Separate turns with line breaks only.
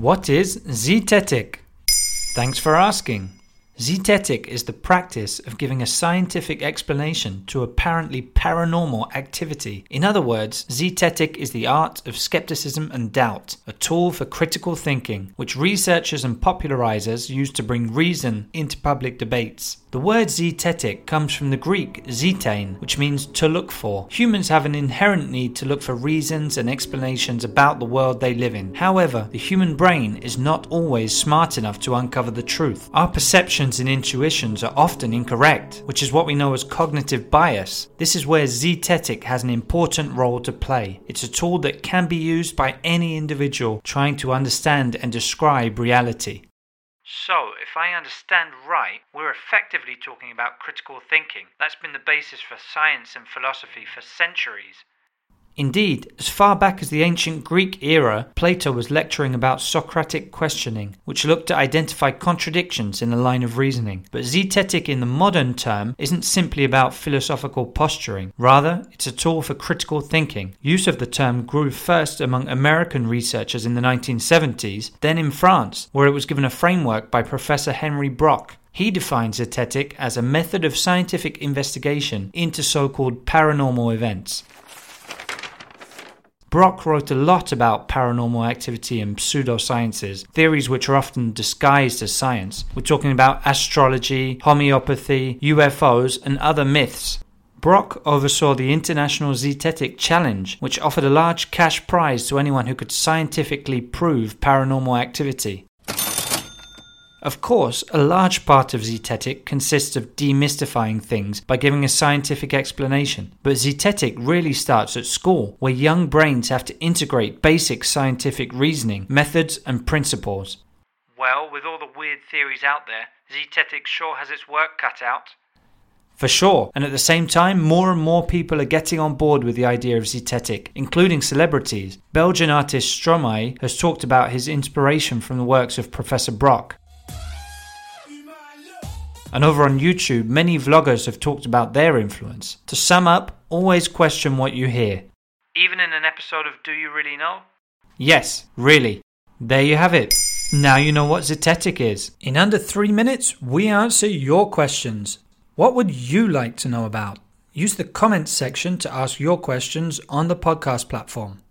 What is zetetic? Thanks for asking. Zetetic is the practice of giving a scientific explanation to apparently paranormal activity. In other words, zetetic is the art of skepticism and doubt, a tool for critical thinking, which researchers and popularizers use to bring reason into public debates. The word zetetic comes from the Greek zetein, which means to look for. Humans have an inherent need to look for reasons and explanations about the world they live in. However, the human brain is not always smart enough to uncover the truth. Our perceptions and intuitions are often incorrect, which is what we know as cognitive bias. This is where zetetic has an important role to play. It's a tool that can be used by any individual trying to understand and describe reality. So, if I understand right, we're effectively talking about critical thinking. That's been the basis for science and philosophy for centuries. Indeed, as far back as the ancient Greek era, Plato was lecturing about Socratic questioning, which looked to identify contradictions in a line of reasoning. But zetetic in the modern term isn't simply about philosophical posturing. Rather, it's a tool for critical thinking. Use of the term grew first among American researchers in the 1970s, then in France, where it was given a framework by Professor Henri Broch. He defines zetetic as a method of scientific investigation into so called paranormal events. Broch wrote a lot about paranormal activity and pseudosciences, theories which are often disguised as science. We're talking about astrology, homeopathy, UFOs, and other myths. Broch oversaw the International Zetetic Challenge, which offered a large cash prize to anyone who could scientifically prove paranormal activity. Of course, a large part of Zetetic consists of demystifying things by giving a scientific explanation. But Zetetic really starts at school, where young brains have to integrate basic scientific reasoning, methods, and principles. Well, with all the weird theories out there, Zetetic sure has its work cut out. For sure, and at the same time, more and more people are getting on board with the idea of Zetetic, including celebrities. Belgian artist Stromae has talked about his inspiration from the works of Professor Broch. And over on YouTube, many vloggers have talked about their influence. To sum up, always question what you hear. Even in an episode of Do You Really Know? Yes, really. There you have it. Now you know what Zetetic is. In under three minutes, we answer your questions. What would you like to know about? Use the comments section to ask your questions on the podcast platform.